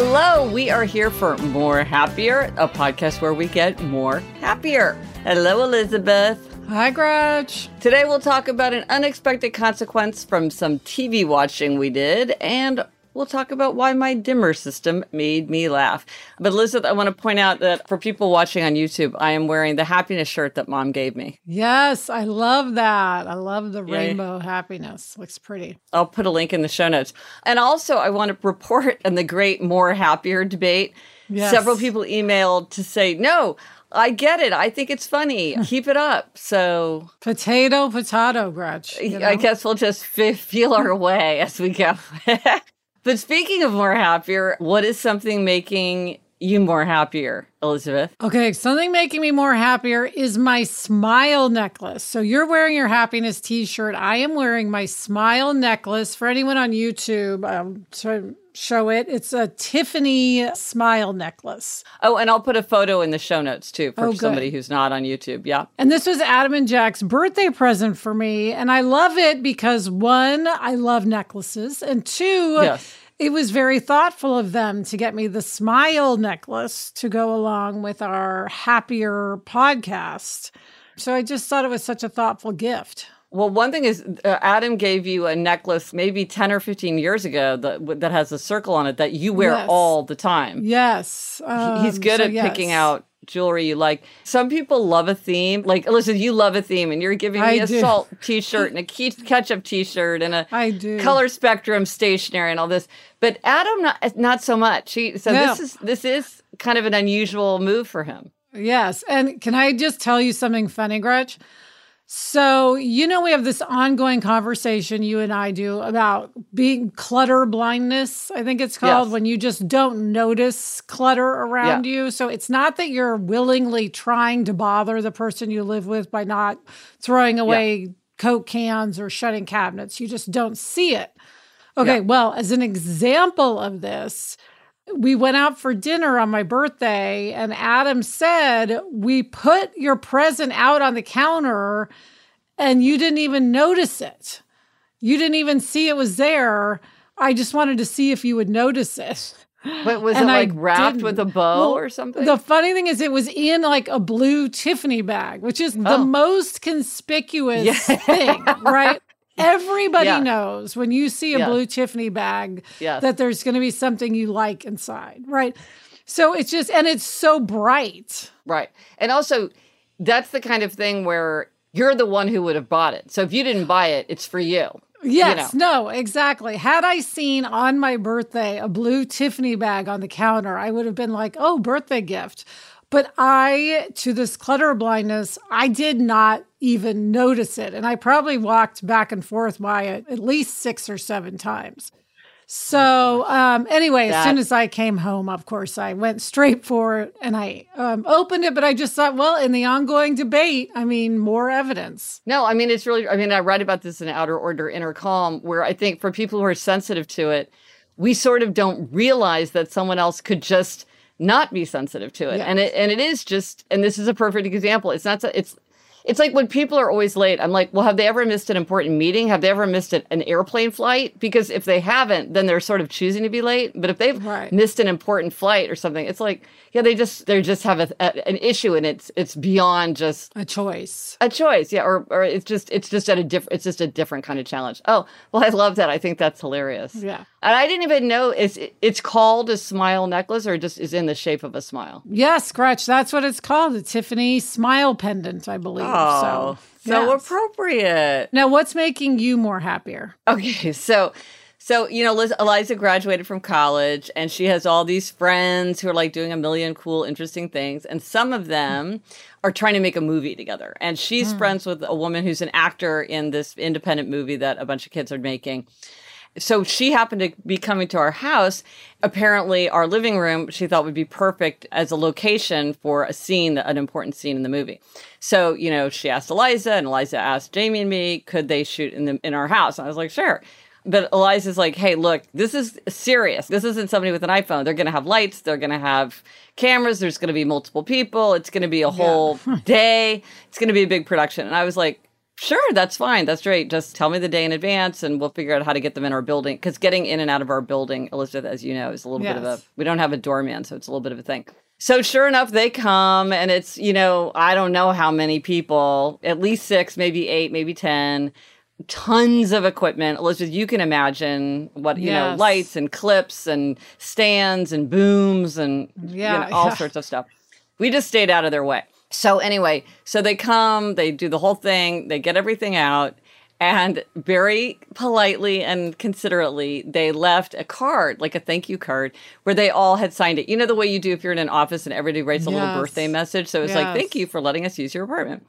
Hello, we are here for More Happier, a podcast where we get more happier. Hello, Elizabeth. Hi, Gretch. Today we'll talk about an unexpected consequence from some TV watching we did and we'll talk about why my dimmer system made me laugh. But Elizabeth, I want to point out that for people watching on YouTube, I am wearing the happiness shirt that mom gave me. Yes, I love that. I love the rainbow happiness. Looks pretty. I'll put a link in the show notes. And also, I want to report on the great more happier debate. Yes. Several people emailed to say, no, I get it. I think it's funny. Hmm. Keep it up. So potato, potato, Gretch. You know? I guess we'll just f- feel our way as we go. But speaking of more happier, what is something making you more happier, Elizabeth? Okay, something making me more happier is my smile necklace. So you're wearing your happiness t-shirt. I am wearing my smile necklace. For anyone on YouTube, um, to show it, it's a Tiffany smile necklace. Oh, and I'll put a photo in the show notes too for oh, somebody who's not on YouTube. Yeah. And this was Adam and Jack's birthday present for me, and I love it because one, I love necklaces, and two, yes it was very thoughtful of them to get me the smile necklace to go along with our happier podcast. So I just thought it was such a thoughtful gift. Well, one thing is, uh, Adam gave you a necklace maybe 10 or 15 years ago that, that has a circle on it that you wear yes. all the time. Yes. Um, He's good so at yes. picking out jewelry you like. Some people love a theme. Like, Elizabeth, you love a theme, and you're giving me I a do. salt t shirt and a ketchup t shirt and a I do. color spectrum stationery and all this. But Adam, not, not so much. He, so no. this is this is kind of an unusual move for him. Yes. And can I just tell you something funny, Gretch? So, you know, we have this ongoing conversation, you and I do, about being clutter blindness, I think it's called, yes. when you just don't notice clutter around yeah. you. So, it's not that you're willingly trying to bother the person you live with by not throwing away yeah. Coke cans or shutting cabinets, you just don't see it. Okay, yeah. well, as an example of this, we went out for dinner on my birthday, and Adam said, We put your present out on the counter and you didn't even notice it. You didn't even see it was there. I just wanted to see if you would notice it. But was and it like I wrapped didn't. with a bow well, or something? The funny thing is, it was in like a blue Tiffany bag, which is oh. the most conspicuous yeah. thing, right? Everybody yeah. knows when you see a yeah. blue Tiffany bag yes. that there's going to be something you like inside, right? So it's just, and it's so bright. Right. And also, that's the kind of thing where you're the one who would have bought it. So if you didn't buy it, it's for you. Yes, you know. no, exactly. Had I seen on my birthday a blue Tiffany bag on the counter, I would have been like, oh, birthday gift. But I, to this clutter blindness, I did not even notice it. And I probably walked back and forth by it at least six or seven times. So um, anyway, that, as soon as I came home, of course, I went straight for it and I um, opened it. But I just thought, well, in the ongoing debate, I mean, more evidence. No, I mean, it's really. I mean, I write about this in Outer Order, Inner Calm, where I think for people who are sensitive to it, we sort of don't realize that someone else could just not be sensitive to it, yes. and it and it is just. And this is a perfect example. It's not. It's it's like when people are always late, I'm like, well, have they ever missed an important meeting? Have they ever missed an airplane flight? Because if they haven't, then they're sort of choosing to be late. But if they've right. missed an important flight or something, it's like, yeah, they just they just have a, a, an issue, and it's it's beyond just a choice. A choice, yeah, or or it's just it's just at a different it's just a different kind of challenge. Oh, well, I love that. I think that's hilarious. Yeah, and I didn't even know it's it's called a smile necklace, or just is in the shape of a smile. Yes, Gretch. that's what it's called. The Tiffany smile pendant, I believe. Oh, so so yes. appropriate. Now, what's making you more happier? Okay, so so, you know, Liz, Eliza graduated from college and she has all these friends who are like doing a million cool, interesting things. And some of them are trying to make a movie together. And she's mm. friends with a woman who's an actor in this independent movie that a bunch of kids are making. So she happened to be coming to our house. Apparently, our living room she thought would be perfect as a location for a scene, an important scene in the movie. So, you know, she asked Eliza, and Eliza asked Jamie and me, could they shoot in the in our house? And I was like, sure but Eliza's like, hey, look, this is serious. This isn't somebody with an iPhone. They're going to have lights. They're going to have cameras. There's going to be multiple people. It's going to be a whole yeah. day. It's going to be a big production. And I was like, sure, that's fine. That's great. Just tell me the day in advance and we'll figure out how to get them in our building. Because getting in and out of our building, Elizabeth, as you know, is a little yes. bit of a, we don't have a doorman. So it's a little bit of a thing. So sure enough, they come and it's, you know, I don't know how many people, at least six, maybe eight, maybe 10 tons of equipment. Elizabeth, you can imagine what, you yes. know, lights and clips and stands and booms and yeah, you know, all yeah. sorts of stuff. We just stayed out of their way. So anyway, so they come, they do the whole thing, they get everything out, and very politely and considerately, they left a card, like a thank you card, where they all had signed it. You know the way you do if you're in an office and everybody writes a yes. little birthday message. So it's yes. like, thank you for letting us use your apartment.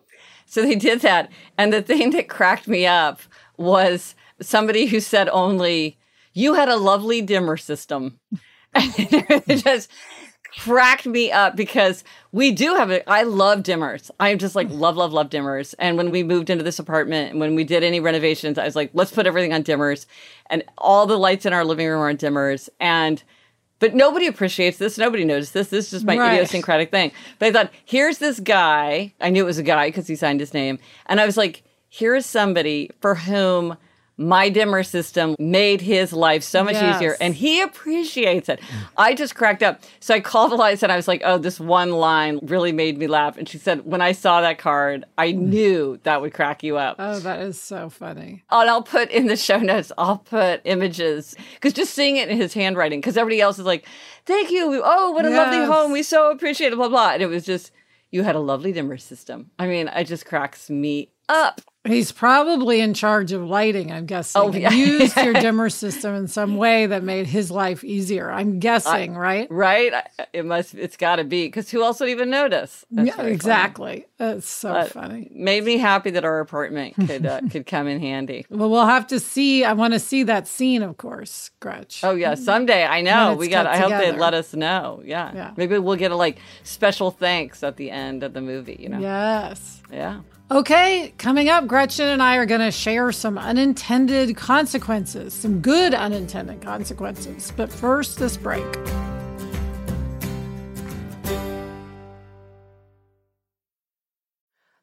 So they did that. And the thing that cracked me up was somebody who said only, you had a lovely dimmer system. And it just cracked me up because we do have it. I love dimmers. I'm just like love, love, love dimmers. And when we moved into this apartment and when we did any renovations, I was like, let's put everything on dimmers. And all the lights in our living room are on dimmers. And but nobody appreciates this. Nobody noticed this. This is just my right. idiosyncratic thing. But I thought, here's this guy. I knew it was a guy because he signed his name. And I was like, here's somebody for whom my dimmer system made his life so much yes. easier and he appreciates it. I just cracked up. So I called Eliza and I was like, oh, this one line really made me laugh. And she said, when I saw that card, I knew that would crack you up. Oh, that is so funny. And I'll put in the show notes, I'll put images because just seeing it in his handwriting, because everybody else is like, thank you. Oh, what a yes. lovely home. We so appreciate it, blah, blah. And it was just, you had a lovely dimmer system. I mean, it just cracks me up. He's probably in charge of lighting, I'm guessing. Oh, yeah. Used your dimmer system in some way that made his life easier. I'm guessing, I, right? Right. It must. It's got to be because who else would even notice? That's yeah, exactly. Funny. That's so but funny. Made me happy that our apartment could uh, could come in handy. Well, we'll have to see. I want to see that scene, of course, Gretch. Oh yeah, someday. I know we got. I hope they let us know. Yeah. yeah. Maybe we'll get a like special thanks at the end of the movie. You know. Yes. Yeah. Okay, coming up, Gretchen and I are going to share some unintended consequences, some good unintended consequences. But first, this break.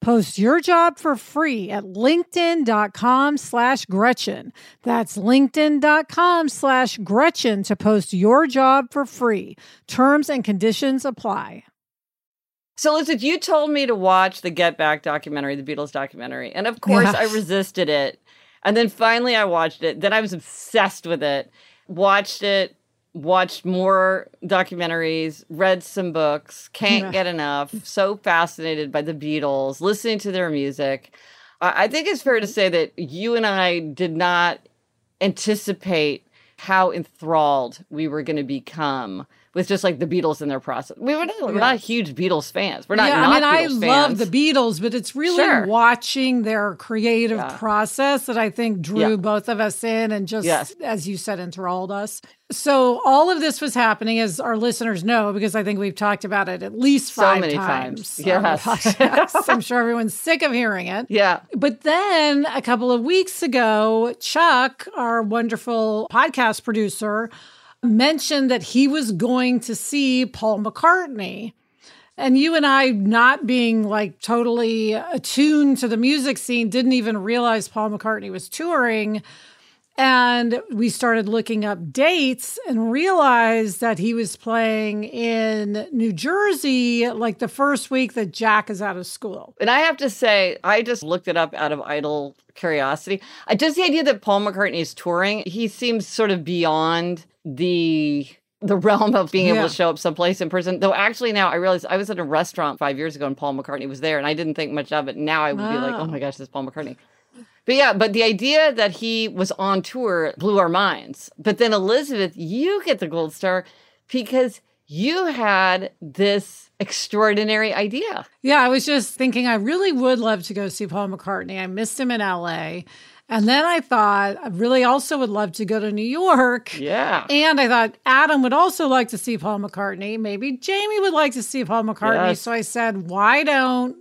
Post your job for free at linkedin.com slash Gretchen. That's linkedin.com slash Gretchen to post your job for free. Terms and conditions apply. So, listen, you told me to watch the Get Back documentary, the Beatles documentary. And of course, I resisted it. And then finally, I watched it. Then I was obsessed with it. Watched it watched more documentaries, read some books, can't get enough, so fascinated by the Beatles, listening to their music. I think it's fair to say that you and I did not anticipate how enthralled we were going to become with just like the Beatles in their process. We were not, we're not huge Beatles fans. We're not. Yeah, not I mean, Beatles I love the Beatles, but it's really sure. watching their creative yeah. process that I think drew yeah. both of us in and just, yes. as you said, enthralled us. So all of this was happening, as our listeners know, because I think we've talked about it at least five so many times. times. Yes, I'm sure everyone's sick of hearing it. Yeah. But then a couple of weeks ago, Chuck, our wonderful podcast producer mentioned that he was going to see Paul McCartney. And you and I, not being like totally attuned to the music scene, didn't even realize Paul McCartney was touring. And we started looking up dates and realized that he was playing in New Jersey like the first week that Jack is out of school. And I have to say, I just looked it up out of idle curiosity. Just the idea that Paul McCartney is touring, he seems sort of beyond the the realm of being able yeah. to show up someplace in person. Though actually now I realize I was at a restaurant five years ago and Paul McCartney was there and I didn't think much of it. Now I would be like, oh my gosh, this is Paul McCartney. But yeah, but the idea that he was on tour blew our minds. But then Elizabeth, you get the gold star because you had this extraordinary idea. Yeah, I was just thinking I really would love to go see Paul McCartney. I missed him in LA. And then I thought I really also would love to go to New York. Yeah. And I thought Adam would also like to see Paul McCartney. Maybe Jamie would like to see Paul McCartney. Yes. So I said, why don't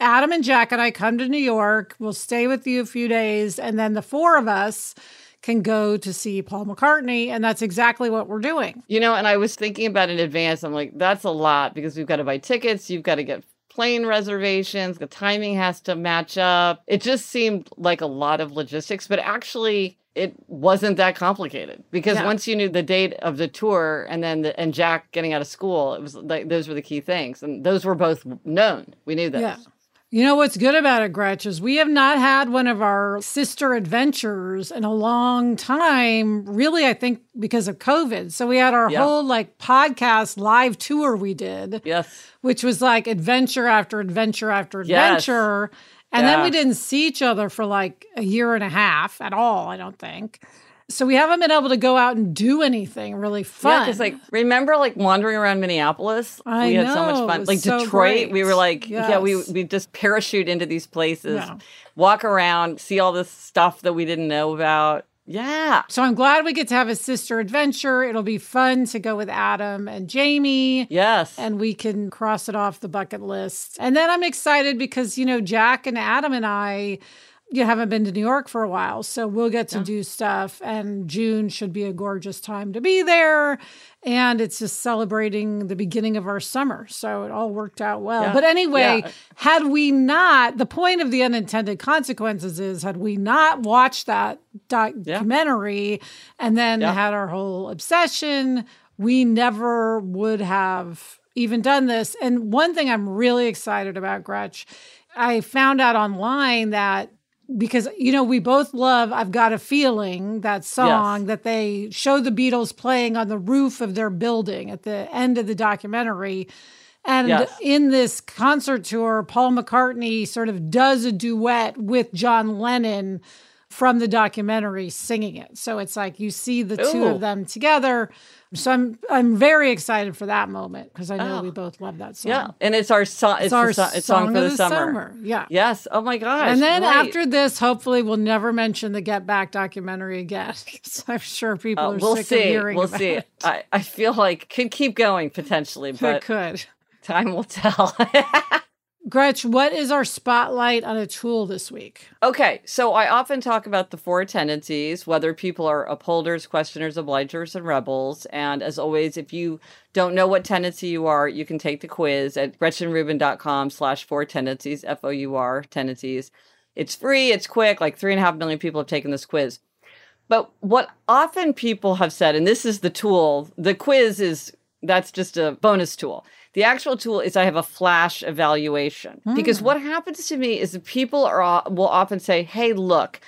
Adam and Jack and I come to New York? We'll stay with you a few days. And then the four of us can go to see Paul McCartney. And that's exactly what we're doing. You know, and I was thinking about in advance, I'm like, that's a lot because we've got to buy tickets, you've got to get plane reservations, the timing has to match up. It just seemed like a lot of logistics, but actually it wasn't that complicated because yeah. once you knew the date of the tour and then the, and Jack getting out of school, it was like those were the key things, and those were both known. We knew this. Yeah. You know what's good about it, Gretch, is we have not had one of our sister adventures in a long time, really, I think because of COVID. So we had our yeah. whole like podcast live tour we did. Yes. Which was like adventure after adventure after adventure. Yes. And yeah. then we didn't see each other for like a year and a half at all, I don't think. So we haven't been able to go out and do anything really fun. Yeah, because like remember like wandering around Minneapolis? I we had know, so much fun. Like so Detroit, great. we were like, yes. yeah, we we just parachute into these places, walk around, see all this stuff that we didn't know about. Yeah. So I'm glad we get to have a sister adventure. It'll be fun to go with Adam and Jamie. Yes. And we can cross it off the bucket list. And then I'm excited because, you know, Jack and Adam and I you haven't been to New York for a while, so we'll get to yeah. do stuff. And June should be a gorgeous time to be there. And it's just celebrating the beginning of our summer. So it all worked out well. Yeah. But anyway, yeah. had we not, the point of the unintended consequences is had we not watched that documentary and then had our whole obsession, we never would have even done this. And one thing I'm really excited about, Gretch, I found out online that because you know we both love I've got a feeling that song yes. that they show the Beatles playing on the roof of their building at the end of the documentary and yes. in this concert tour Paul McCartney sort of does a duet with John Lennon from the documentary singing it so it's like you see the Ooh. two of them together so I'm I'm very excited for that moment because I know oh. we both love that song. Yeah, and it's our, so- it's, it's our so- it's song, song for the, the summer. summer. Yeah. Yes. Oh my gosh. And then right. after this, hopefully, we'll never mention the Get Back documentary again. I'm sure people uh, are we'll sick see. of hearing we'll see. it. I, I feel like could keep going potentially, but it could. Time will tell. Gretch, what is our spotlight on a tool this week? Okay, so I often talk about the four tendencies, whether people are upholders, questioners, obligers, and rebels. And as always, if you don't know what tendency you are, you can take the quiz at gretchenrubin.com slash four tendencies, F-O-U-R, tendencies. It's free, it's quick, like three and a half million people have taken this quiz. But what often people have said, and this is the tool, the quiz is that's just a bonus tool. The actual tool is I have a flash evaluation mm. because what happens to me is that people are will often say, "Hey, look,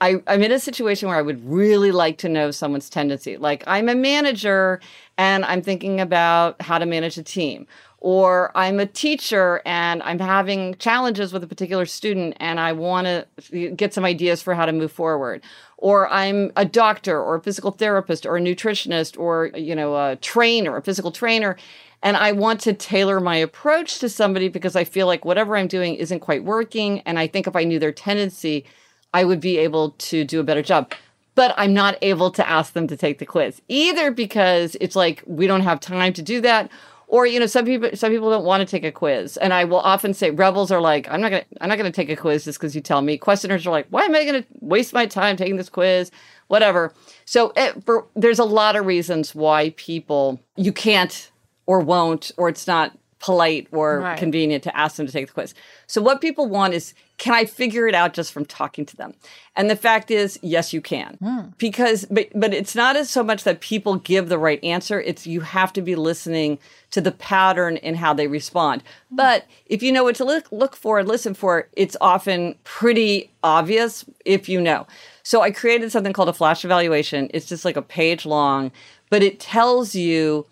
I, I'm in a situation where I would really like to know someone's tendency. Like I'm a manager and I'm thinking about how to manage a team." Or I'm a teacher and I'm having challenges with a particular student and I want to get some ideas for how to move forward or I'm a doctor or a physical therapist or a nutritionist or, you know, a trainer, a physical trainer. And I want to tailor my approach to somebody because I feel like whatever I'm doing isn't quite working. And I think if I knew their tendency, I would be able to do a better job. But I'm not able to ask them to take the quiz either because it's like we don't have time to do that. Or you know some people some people don't want to take a quiz. And i will often say rebels are like i'm not gonna i'm not gonna take a quiz just because you tell me. Questioners are like why am i gonna waste my time taking this quiz? Whatever. So it, for, there's a lot of reasons why people you can't or won't or it's not polite or right. convenient to ask them to take the quiz. So what people want is can I figure it out just from talking to them? And the fact is yes you can. Mm. Because but but it's not as so much that people give the right answer, it's you have to be listening to the pattern in how they respond. Mm. But if you know what to look look for and listen for, it's often pretty obvious if you know. So I created something called a flash evaluation. It's just like a page long, but it tells you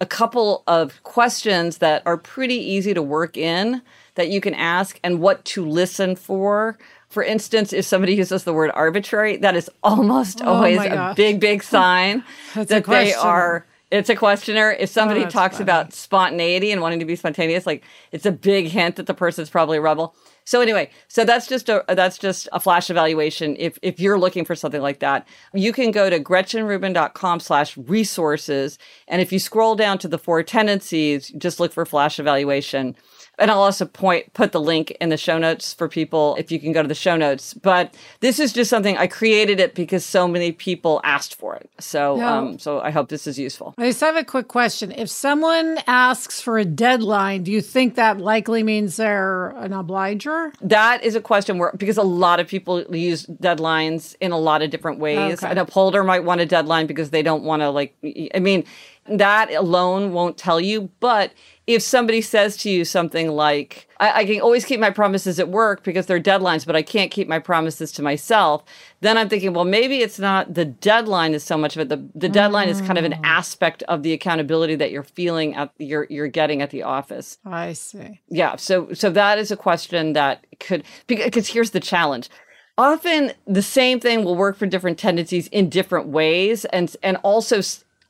a couple of questions that are pretty easy to work in that you can ask and what to listen for. For instance, if somebody uses the word arbitrary, that is almost oh always a big, big sign that they are. It's a questioner. If somebody oh, talks funny. about spontaneity and wanting to be spontaneous, like it's a big hint that the person's probably a rebel. So anyway, so that's just a that's just a flash evaluation. If if you're looking for something like that, you can go to gretchenrubin.com slash resources. And if you scroll down to the four tendencies, just look for flash evaluation. And I'll also point put the link in the show notes for people if you can go to the show notes. But this is just something I created it because so many people asked for it. So um, so I hope this is useful. I just have a quick question. If someone asks for a deadline, do you think that likely means they're an obliger? That is a question where because a lot of people use deadlines in a lot of different ways. Okay. An upholder might want a deadline because they don't want to like I mean that alone won't tell you, but if somebody says to you something like, I, I, can always keep my promises at work because they're deadlines, but I can't keep my promises to myself, then I'm thinking, well, maybe it's not the deadline is so much of it. The, the deadline mm. is kind of an mm. aspect of the accountability that you're feeling at you're you're getting at the office. I see. Yeah. So so that is a question that could because here's the challenge often the same thing will work for different tendencies in different ways and and also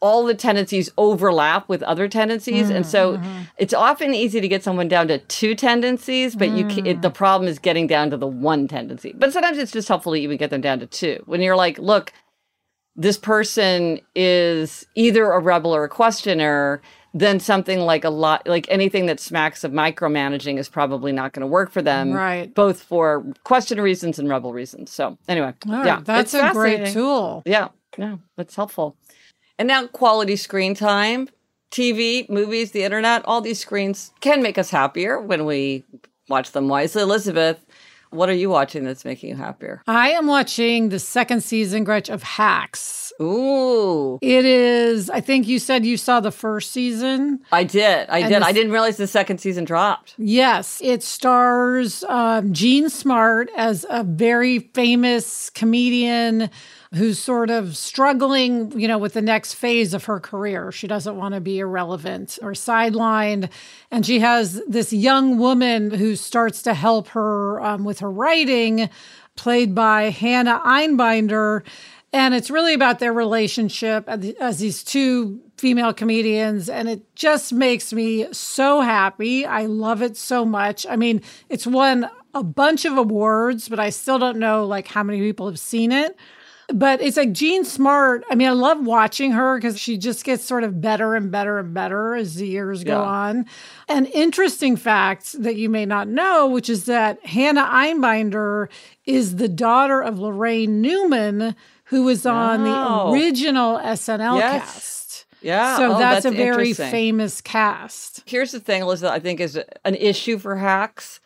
all the tendencies overlap with other tendencies. Mm, and so mm-hmm. it's often easy to get someone down to two tendencies, but mm. you can, it, the problem is getting down to the one tendency. But sometimes it's just helpful to even get them down to two. When you're like, look, this person is either a rebel or a questioner, then something like a lot, like anything that smacks of micromanaging is probably not going to work for them. Right. Both for question reasons and rebel reasons. So, anyway, right, yeah, that's a great tool. Yeah, yeah, that's helpful. And now, quality screen time, TV, movies, the internet, all these screens can make us happier when we watch them wisely. Elizabeth, what are you watching that's making you happier? I am watching the second season, Gretch, of Hacks. Ooh, It is, I think you said you saw the first season. I did. I And did. I didn't realize the second season dropped. Yes, it stars um, Jean Smart as a very famous comedian who's sort of struggling, you know, with the next phase of her career. She doesn't want to be irrelevant or sidelined. And she has this young woman who starts to help her um, with her writing, played by Hannah Einbinder. And it's really about their relationship as- these two female comedians. And it just makes me so happy. I love it so much. I mean, it's won a bunch of awards, but I still don't know like how many people have seen it. But it's like Jean Smart. I mean, I love watching her because she just gets sort of better and better and better as the years go Yeah. on. An interesting fact that you may not know, which is that Hannah Einbinder is the daughter of Laraine Newman, who was on the original SNL Yes. cast. Yeah. So Oh, that's, a very famous cast. Here's the thing, Elizabeth, I think is an issue for hacks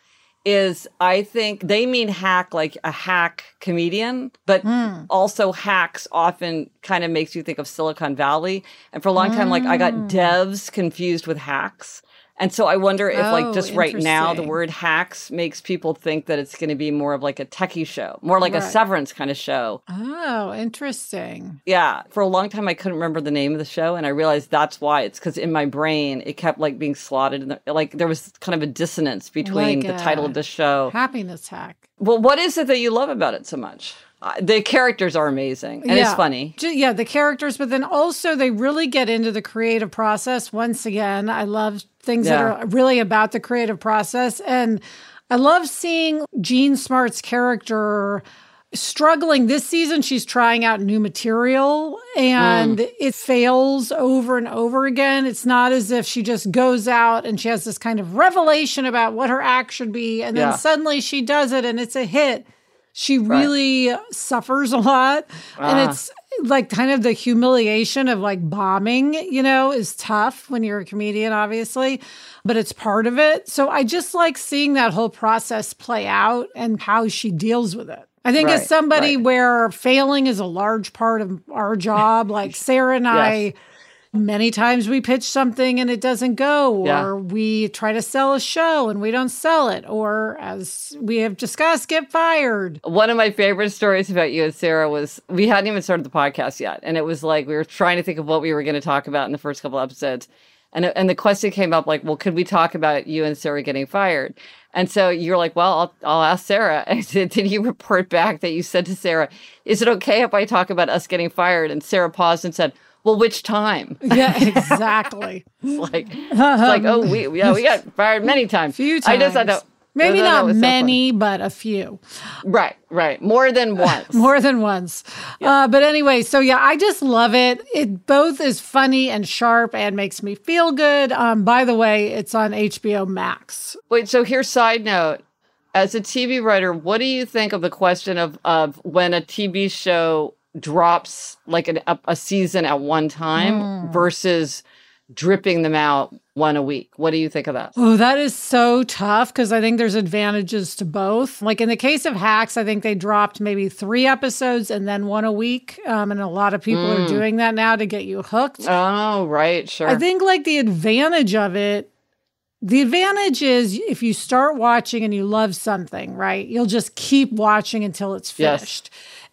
is I think they mean hack like a hack comedian, but Hmm. also hacks often kind of makes you think of Silicon Valley. And for a long time, like I got Hmm. devs confused with hacks. And so I wonder if, like, Oh, just right now, the word hacks makes people think that it's going to be more of like a techie show, more like a severance kind of show. Oh, interesting. Yeah, for a long time I couldn't remember the name of the show, and I realized that's why. It's because in my brain it kept like being slotted, in the, like there was kind of a dissonance between Like the title of the show. Happiness hack. Well, what is it that you love about it so much? Uh, the characters are amazing, and it's funny. Yeah, the characters, but then also they really get into the creative process. Once again, I love things that are really about the creative process. And I love seeing Jean Smart's character struggling. This season, she's trying out new material and Mm. it fails over and over again. It's not as if she just goes out and she has this kind of revelation about what her act should be. And then Yeah. suddenly she does it and it's a hit she really suffers a lot and Ah. it's like kind of the humiliation of like bombing you know is tough when you're a comedian obviously but it's part of it so i just like seeing that whole process play out and how she deals with it i think Right, as somebody right. where failing is a large part of our job like sarah and i Yes. Many times we pitch something and it doesn't go, or Yeah. we try to sell a show and we don't sell it, or as we have discussed, get fired. One of my favorite stories about you and Sarah was we hadn't even started the podcast yet, and it was like we were trying to think of what we were going to talk about in the first couple episodes, and and the question came up like, well, could we talk about you and Sarah getting fired? And so you're like, well, I'll, I'll ask Sarah. And did you report back that you said to Sarah, is it okay if I talk about us getting fired? And Sarah paused and said, well, which time? Yeah, exactly. It's like, it's like, oh, we yeah, we got fired many times. few I just times. that Maybe thought that not was so many, but a few. Right, right, more than once. More than once. Uh, but anyway, so yeah, I just love it. It both is funny and sharp and makes me feel good. Um, by the way, it's on HBO Max. Wait, so here's side note. As a TV writer, what do you think of the question of of when a TV show drops like an, a, a season at one time versus dripping them out one a week? What do you think of that? Oh, that is so tough because I think there's advantages to both. Like in the case of Hacks, I think they dropped maybe three episodes and then one a week. Um, and a lot of people are doing that now to get you hooked. Oh, right, sure. I think like the advantage of it, the advantage is if you start watching and you love something, right? You'll just keep watching until it's Yes.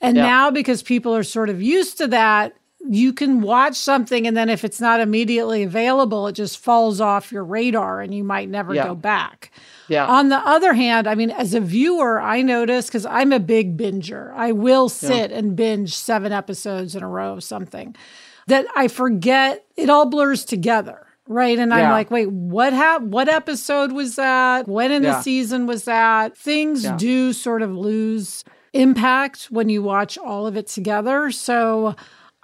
And Yeah. now because people are sort of used to that, you can watch something and then if it's not immediately available, it just falls off your radar and you might never Yeah. go back. yeah, On the other hand, I mean, as a viewer, I notice because I'm a big binger, I will sit and binge seven episodes in a row of something that I forget, it all blurs together. Right. And I'm like, wait, what hap- what episode was that? When in Yeah. the season was that? Things Yeah. do sort of lose impact when you watch all of it together. So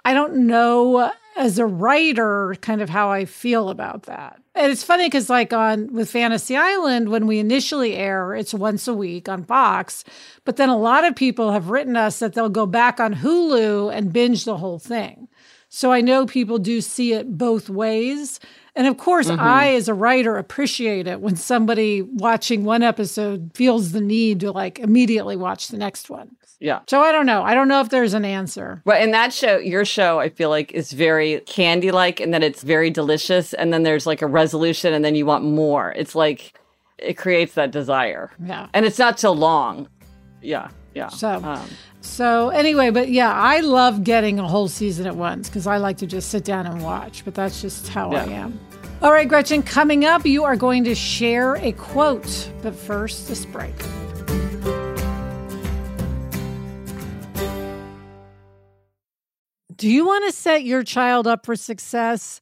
I don't know as a writer kind of how I feel about that. And it's funny because like on with Fantasy Island, when we initially air, it's once a week on Fox. But then a lot of people have written us that they'll go back on Hulu and binge the whole thing. So I know people do see it both ways. And of course, mm-hmm. I, as a writer, appreciate it when somebody watching one episode feels the need to like immediately watch the next one. Yeah. So I don't know. I don't know if there's an answer. Well, in that show, your show, I feel like is very candy like and then it's very delicious. And then there's like a resolution and then you want more. It's like it creates that desire. Yeah. And it's not so long. Yeah. Yeah. So, um, so anyway, but yeah, I love getting a whole season at once because I like to just sit down and watch, but that's just how yeah. I am. All right, Gretchen, coming up, you are going to share a quote, but first, this break. Do you want to set your child up for success?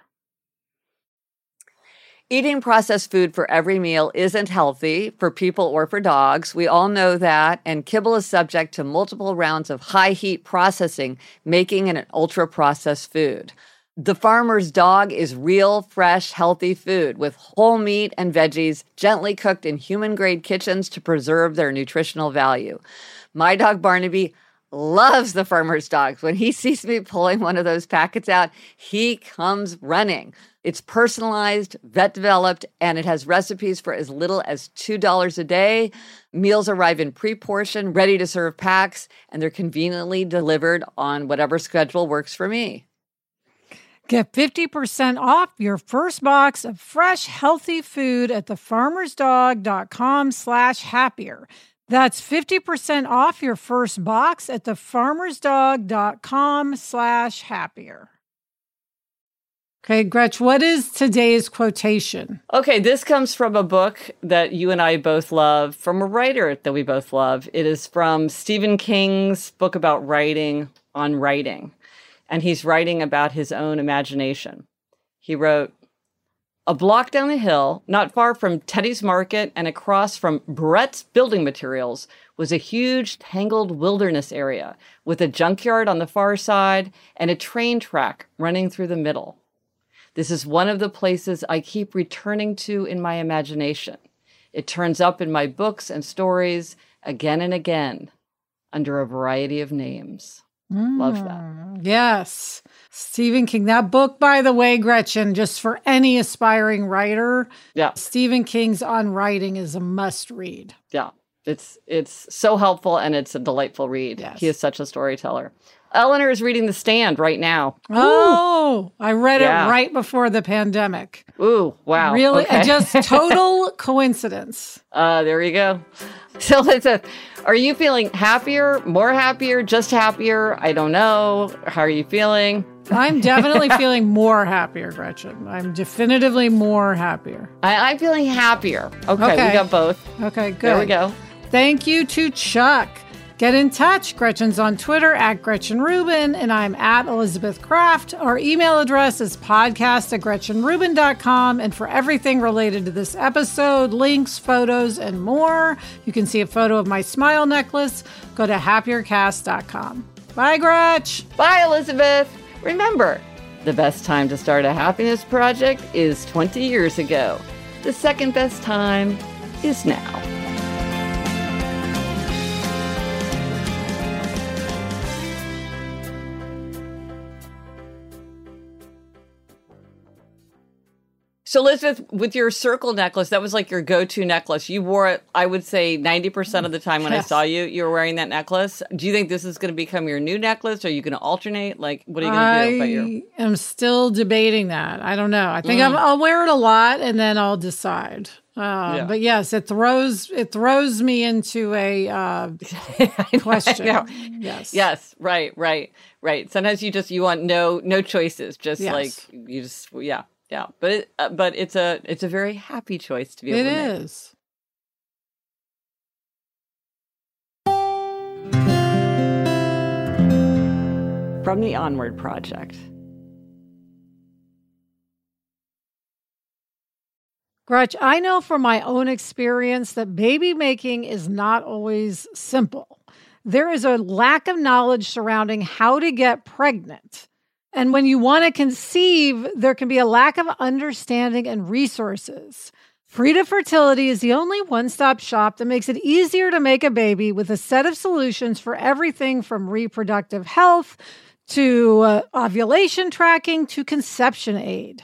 Eating processed food for every meal isn't healthy for people or for dogs. We all know that. And kibble is subject to multiple rounds of high heat processing, making it an ultra processed food. The farmer's dog is real, fresh, healthy food with whole meat and veggies gently cooked in human grade kitchens to preserve their nutritional value. My dog Barnaby loves the farmer's dogs. When he sees me pulling one of those packets out, he comes running. It's personalized, vet developed, and it has recipes for as little as $2 a day. Meals arrive in pre portion, ready to serve packs, and they're conveniently delivered on whatever schedule works for me. Get 50% off your first box of fresh, healthy food at thefarmersdog.com slash happier. That's 50% off your first box at thefarmersdog.com slash happier. Okay, Gretch, what is today's quotation? Okay, this comes from a book that you and I both love, from a writer that we both love. It is from Stephen King's book about writing on writing. And he's writing about his own imagination. He wrote, a block down the hill, not far from Teddy's Market and across from Brett's Building Materials, was a huge, tangled wilderness area with a junkyard on the far side and a train track running through the middle. This is one of the places I keep returning to in my imagination. It turns up in my books and stories again and again under a variety of names. Mm, Love that. Mm, yes. Stephen King. That book, by the way, Gretchen, just for any aspiring writer, yeah. Stephen King's On Writing is a must read. Yeah. It's it's so helpful and it's a delightful read. Yes. He is such a storyteller. Eleanor is reading The Stand right now. Oh, Ooh. I read yeah. it right before the pandemic. Ooh, wow. Really, okay. just total coincidence. Uh, there you go. So, Elizabeth, are you feeling happier, more happier, just happier? I don't know. How are you feeling? I'm definitely feeling more happier, Gretchen. I'm definitively more happier. I, am feeling happier. Okay, okay, we got both. Okay, good. There we go. Thank you to Chuck. Get in touch. Gretchen's on Twitter at Gretchen Rubin, and I'm at Elizabeth Craft. Our email address is podcast at GretchenRubin.com. And for everything related to this episode, links, photos, and more, you can see a photo of my smile necklace. Go to happiercast.com. Bye, Gretch. Bye, Elizabeth. Remember, the best time to start a happiness project is 20 years ago. The second best time is now. So, Elizabeth, with your circle necklace, that was like your go to necklace. You wore it, I would say, 90% of the time when yes. I saw you, you were wearing that necklace. Do you think this is going to become your new necklace? Are you going to alternate? Like, what are you going to do. I am still debating that. I don't know. I think mm. I'll wear it a lot and then I'll decide. Uh, yeah. But yes, it throws it throws me into a uh, question. Yes, yes, right, right, right. Sometimes you just you want no no choices, just yes. like you just yeah yeah, but it, uh, but it's a it's a very happy choice to be able it to It is. From the Onward Project. Gretch, I know from my own experience that baby making is not always simple. There is a lack of knowledge surrounding how to get pregnant. And when you want to conceive, there can be a lack of understanding and resources. Frida Fertility is the only one stop shop that makes it easier to make a baby with a set of solutions for everything from reproductive health to uh, ovulation tracking to conception aid.